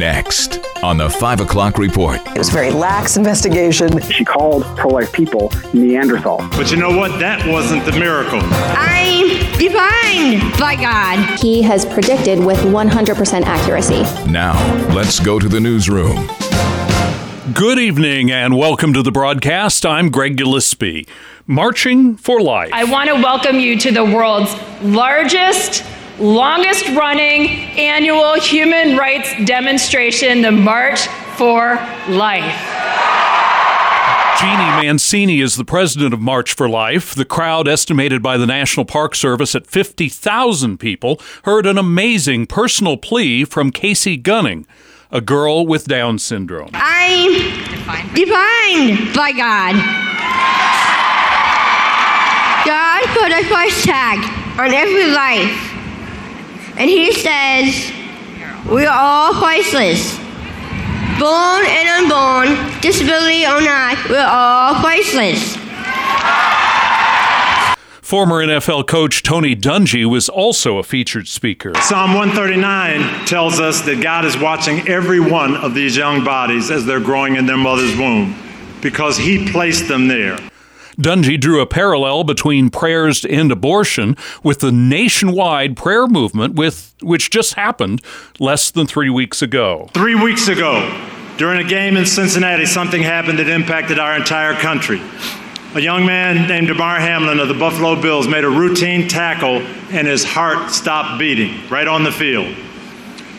Next on the 5 o'clock report. It was a very lax investigation. She called pro life people Neanderthal. But you know what? That wasn't the miracle. I'm defined by God. He has predicted with 100% accuracy. Now, let's go to the newsroom. Good evening and welcome to the broadcast. I'm Greg Gillespie. Marching for Life. I want to welcome you to the world's largest longest running annual human rights demonstration, the March for Life. Jeannie Mancini is the president of March for Life. The crowd, estimated by the National Park Service at 50,000 people, heard an amazing personal plea from Casey Gunning, a girl with Down syndrome. I'm defined by God. God put a price tag on every life. And he says, We are all priceless. Born and unborn, disability or not, we're all priceless. Former NFL coach Tony Dungy was also a featured speaker. Psalm 139 tells us that God is watching every one of these young bodies as they're growing in their mother's womb because He placed them there. Dungy drew a parallel between prayers to end abortion with the nationwide prayer movement with which just happened less than 3 weeks ago. 3 weeks ago, during a game in Cincinnati, something happened that impacted our entire country. A young man named Damar Hamlin of the Buffalo Bills made a routine tackle and his heart stopped beating right on the field.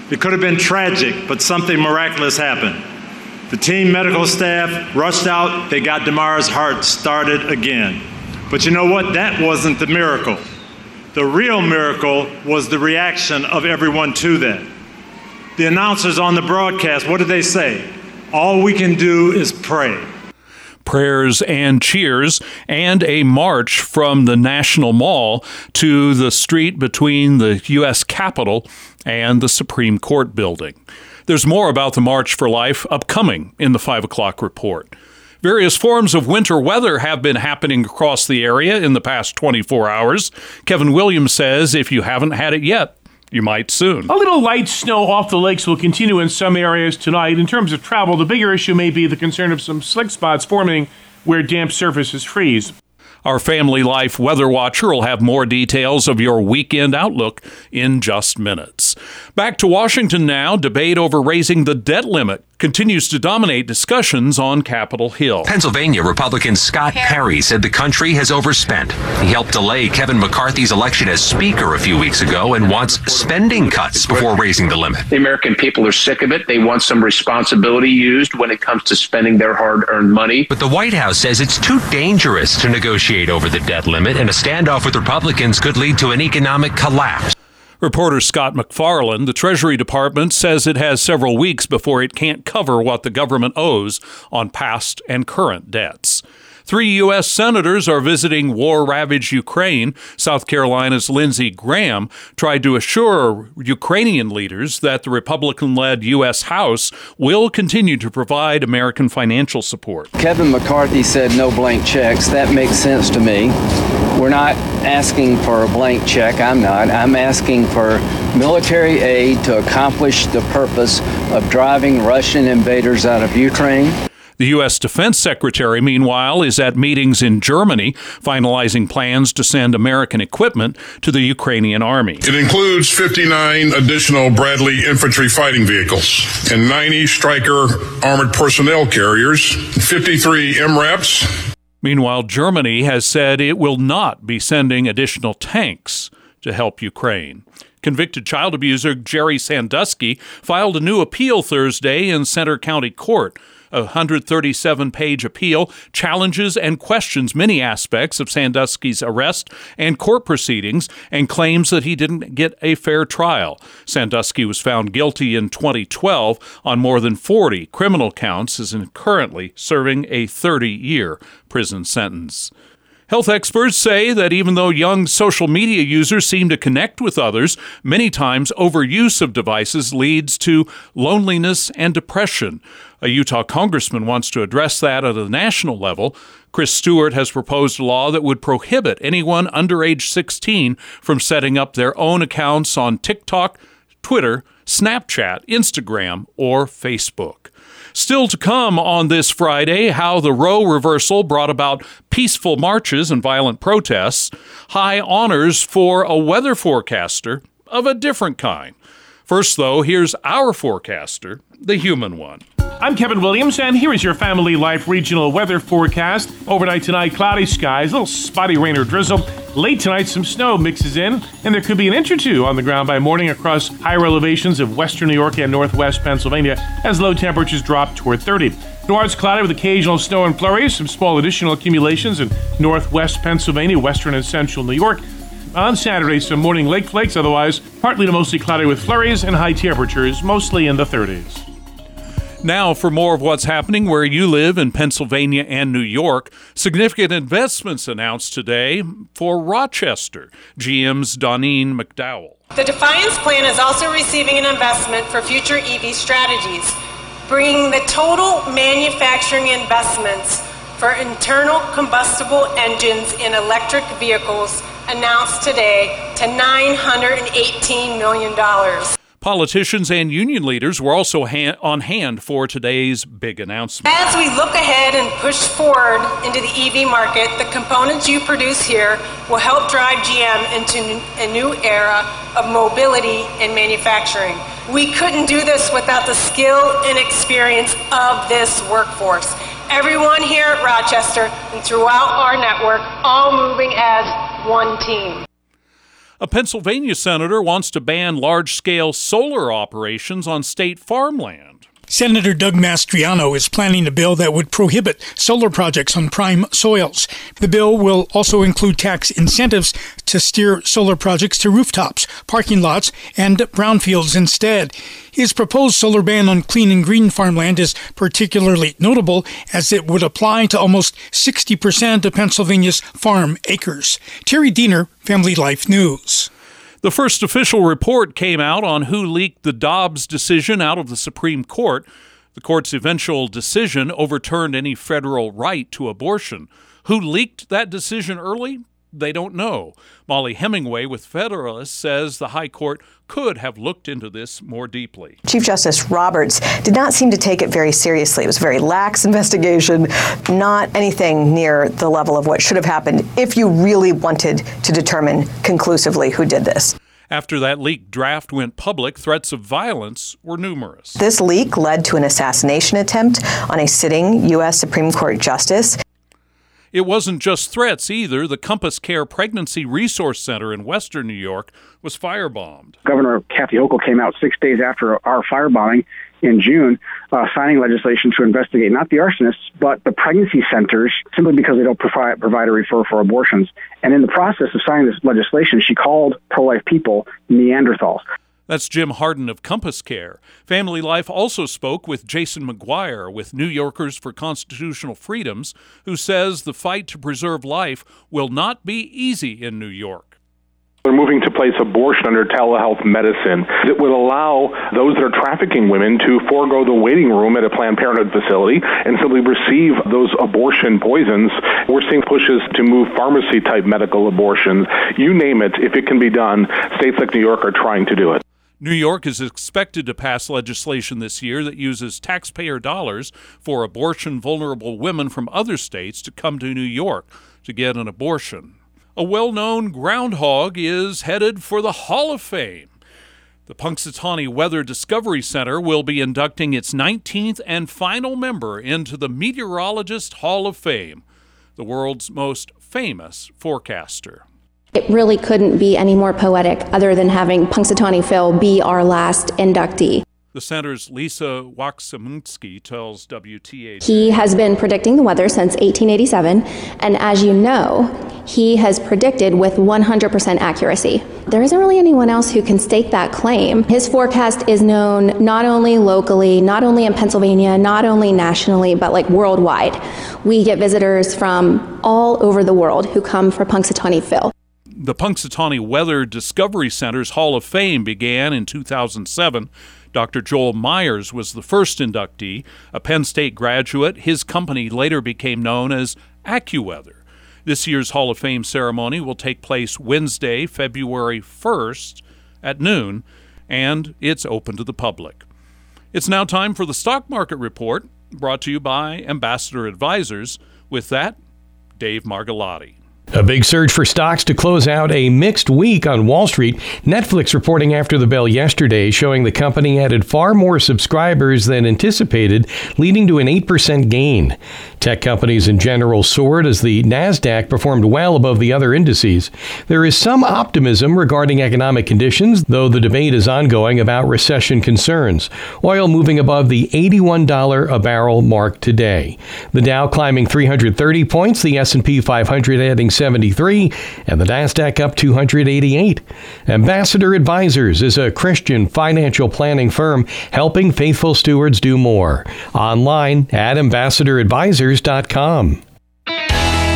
It could have been tragic, but something miraculous happened. The team medical staff rushed out, they got Damar's heart started again. But you know what? That wasn't the miracle. The real miracle was the reaction of everyone to that. The announcers on the broadcast, what did they say? All we can do is pray. Prayers and cheers, and a march from the National Mall to the street between the U.S. Capitol and the Supreme Court building. There's more about the March for Life upcoming in the 5 o'clock report. Various forms of winter weather have been happening across the area in the past 24 hours. Kevin Williams says if you haven't had it yet, you might soon. A little light snow off the lakes will continue in some areas tonight. In terms of travel, the bigger issue may be the concern of some slick spots forming where damp surfaces freeze. Our Family Life Weather Watcher will have more details of your weekend outlook in just minutes. Back to Washington now. Debate over raising the debt limit continues to dominate discussions on Capitol Hill. Pennsylvania Republican Scott Perry said the country has overspent. He helped delay Kevin McCarthy's election as Speaker a few weeks ago and wants spending cuts before raising the limit. The American people are sick of it. They want some responsibility used when it comes to spending their hard earned money. But the White House says it's too dangerous to negotiate over the debt limit, and a standoff with Republicans could lead to an economic collapse. Reporter Scott MacFarlane, the Treasury Department says it has several weeks before it can't cover what the government owes on past and current debts. Three U.S. senators are visiting war ravaged Ukraine. South Carolina's Lindsey Graham tried to assure Ukrainian leaders that the Republican led U.S. House will continue to provide American financial support. Kevin McCarthy said no blank checks. That makes sense to me. We're not asking for a blank check. I'm not. I'm asking for military aid to accomplish the purpose of driving Russian invaders out of Ukraine. The U.S. Defense Secretary, meanwhile, is at meetings in Germany, finalizing plans to send American equipment to the Ukrainian army. It includes 59 additional Bradley infantry fighting vehicles and 90 Stryker armored personnel carriers, 53 MRAPs. Meanwhile, Germany has said it will not be sending additional tanks to help Ukraine. Convicted child abuser Jerry Sandusky filed a new appeal Thursday in Centre County Court a 137 page appeal challenges and questions many aspects of Sandusky's arrest and court proceedings and claims that he didn't get a fair trial. Sandusky was found guilty in 2012 on more than 40 criminal counts and is currently serving a 30 year prison sentence. Health experts say that even though young social media users seem to connect with others, many times overuse of devices leads to loneliness and depression. A Utah congressman wants to address that at a national level. Chris Stewart has proposed a law that would prohibit anyone under age 16 from setting up their own accounts on TikTok, Twitter, Snapchat, Instagram, or Facebook. Still to come on this Friday, how the Roe reversal brought about peaceful marches and violent protests, high honors for a weather forecaster of a different kind. First, though, here's our forecaster, the human one. I'm Kevin Williams, and here is your Family Life regional weather forecast. Overnight tonight, cloudy skies, a little spotty rain or drizzle. Late tonight, some snow mixes in, and there could be an inch or two on the ground by morning across higher elevations of western New York and northwest Pennsylvania as low temperatures drop toward 30. North's cloudy with occasional snow and flurries, some small additional accumulations in northwest Pennsylvania, western and central New York. On Saturday, some morning lake flakes, otherwise partly to mostly cloudy with flurries and high temperatures, mostly in the 30s. Now, for more of what's happening where you live in Pennsylvania and New York, significant investments announced today for Rochester. GM's Doneen McDowell. The Defiance plan is also receiving an investment for future EV strategies, bringing the total manufacturing investments for internal combustible engines in electric vehicles announced today to $918 million. Politicians and union leaders were also on hand for today's big announcement. As we look ahead and push forward into the EV market, the components you produce here will help drive GM into a new era of mobility and manufacturing. We couldn't do this without the skill and experience of this workforce. Everyone here at Rochester and throughout our network, all moving as one team. A Pennsylvania senator wants to ban large scale solar operations on state farmland. Senator Doug Mastriano is planning a bill that would prohibit solar projects on prime soils. The bill will also include tax incentives to steer solar projects to rooftops, parking lots, and brownfields instead. His proposed solar ban on clean and green farmland is particularly notable as it would apply to almost 60% of Pennsylvania's farm acres. Terry Diener, Family Life News. The first official report came out on who leaked the Dobbs decision out of the Supreme Court. The court's eventual decision overturned any federal right to abortion. Who leaked that decision early? They don't know. Mollie Hemingway with Federalist says the High Court could have looked into this more deeply. Chief Justice Roberts did not seem to take it very seriously. It was a very lax investigation, not anything near the level of what should have happened if you really wanted to determine conclusively who did this. After that leaked draft went public, threats of violence were numerous. This leak led to an assassination attempt on a sitting U.S. Supreme Court justice. It wasn't just threats either. The CompassCare Pregnancy Resource Center in Western New York was firebombed. Governor Kathy Hochul came out six days after our firebombing in June, uh, signing legislation to investigate not the arsonists, but the pregnancy centers, simply because they don't provide, provide a referral for abortions. And in the process of signing this legislation, she called pro life people Neanderthals. That's Jim Harden of CompassCare. Family Life also spoke with Jason McGuire with New Yorkers for Constitutional Freedoms, who says the fight to preserve life will not be easy in New York. They're moving to place abortion under telehealth medicine that would allow those that are trafficking women to forego the waiting room at a Planned Parenthood facility and simply receive those abortion poisons. We're seeing pushes to move pharmacy type medical abortions. You name it, if it can be done, states like New York are trying to do it. New York is expected to pass legislation this year that uses taxpayer dollars for abortion vulnerable women from other states to come to New York to get an abortion. A well known groundhog is headed for the Hall of Fame. The Punxsutawney Weather Discovery Center will be inducting its 19th and final member into the Meteorologist Hall of Fame, the world's most famous forecaster. It really couldn't be any more poetic other than having Punxsutawney Phil be our last inductee. The center's Lisa Waksimunski tells WTA. He has been predicting the weather since 1887, and as you know, he has predicted with 100% accuracy. There isn't really anyone else who can stake that claim. His forecast is known not only locally, not only in Pennsylvania, not only nationally, but like worldwide. We get visitors from all over the world who come for Punxsutawney Phil. The Punxsutawney Weather Discovery Center's Hall of Fame began in 2007. Dr. Joel Myers was the first inductee, a Penn State graduate. His company later became known as AccuWeather. This year's Hall of Fame ceremony will take place Wednesday, February 1st at noon, and it's open to the public. It's now time for the stock market report, brought to you by Ambassador Advisors. With that, Dave Margolotti. A big surge for stocks to close out a mixed week on Wall Street. Netflix reporting after the bell yesterday showing the company added far more subscribers than anticipated, leading to an 8% gain. Tech companies in general soared as the NASDAQ performed well above the other indices. There is some optimism regarding economic conditions, though the debate is ongoing about recession concerns. Oil moving above the $81 a barrel mark today. The Dow climbing 330 points, the S&P 500 adding 73, and the NASDAQ up 288. Ambassador Advisors is a Christian financial planning firm helping faithful stewards do more. Online at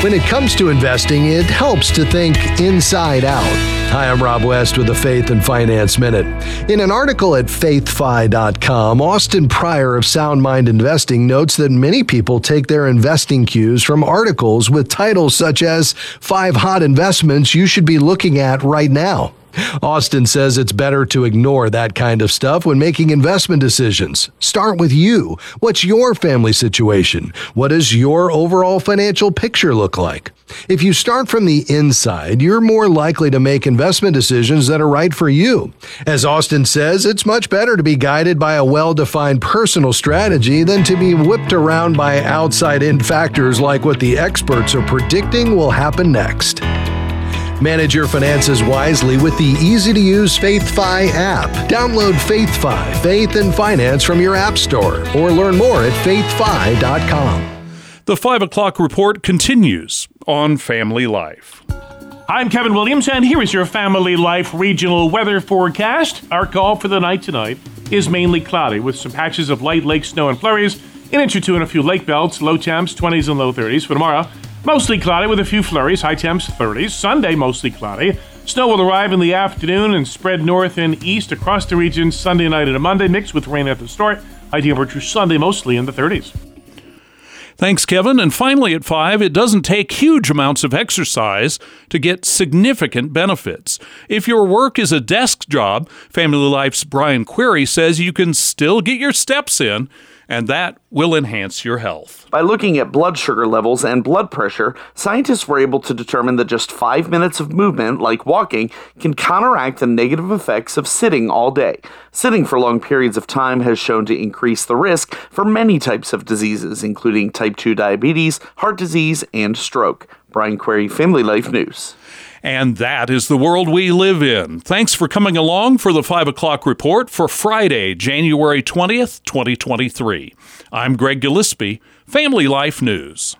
When it comes to investing, it helps to think inside out. Hi, I'm Rob West with the Faith and Finance Minute. In an article at faithfi.com, Austin Pryor of Sound Mind Investing notes that many people take their investing cues from articles with titles such as Five Hot Investments You Should Be Looking At Right Now. Austin says it's better to ignore that kind of stuff when making investment decisions. Start with you. What's your family situation? What does your overall financial picture look like? If you start from the inside, you're more likely to make investment decisions that are right for you. As Austin says, it's much better to be guided by a well defined personal strategy than to be whipped around by outside in factors like what the experts are predicting will happen next. Manage your finances wisely with the easy to use FaithFi app. Download FaithFi, Faith and Finance from your App Store or learn more at faithfi.com. The 5 o'clock report continues on family life. I'm Kevin Williams, and here is your family life regional weather forecast. Our call for the night tonight is mainly cloudy with some patches of light lake snow and flurries, an inch or two in a few lake belts, low temps 20s and low 30s. For tomorrow, Mostly cloudy with a few flurries, high temps 30s. Sunday, mostly cloudy. Snow will arrive in the afternoon and spread north and east across the region Sunday night and Monday, mixed with rain at the start. High temperature Sunday, mostly in the 30s. Thanks, Kevin. And finally, at five, it doesn't take huge amounts of exercise to get significant benefits. If your work is a desk job, Family Life's Brian Query says you can still get your steps in and that will enhance your health. By looking at blood sugar levels and blood pressure, scientists were able to determine that just five minutes of movement, like walking, can counteract the negative effects of sitting all day. Sitting for long periods of time has shown to increase the risk for many types of diseases, including type 2 diabetes, heart disease, and stroke. Brian Query, Family Life News. And that is the world we live in. Thanks for coming along for the 5 o'clock report for Friday, January 20th, 2023. I'm Greg Gillespie, Family Life News.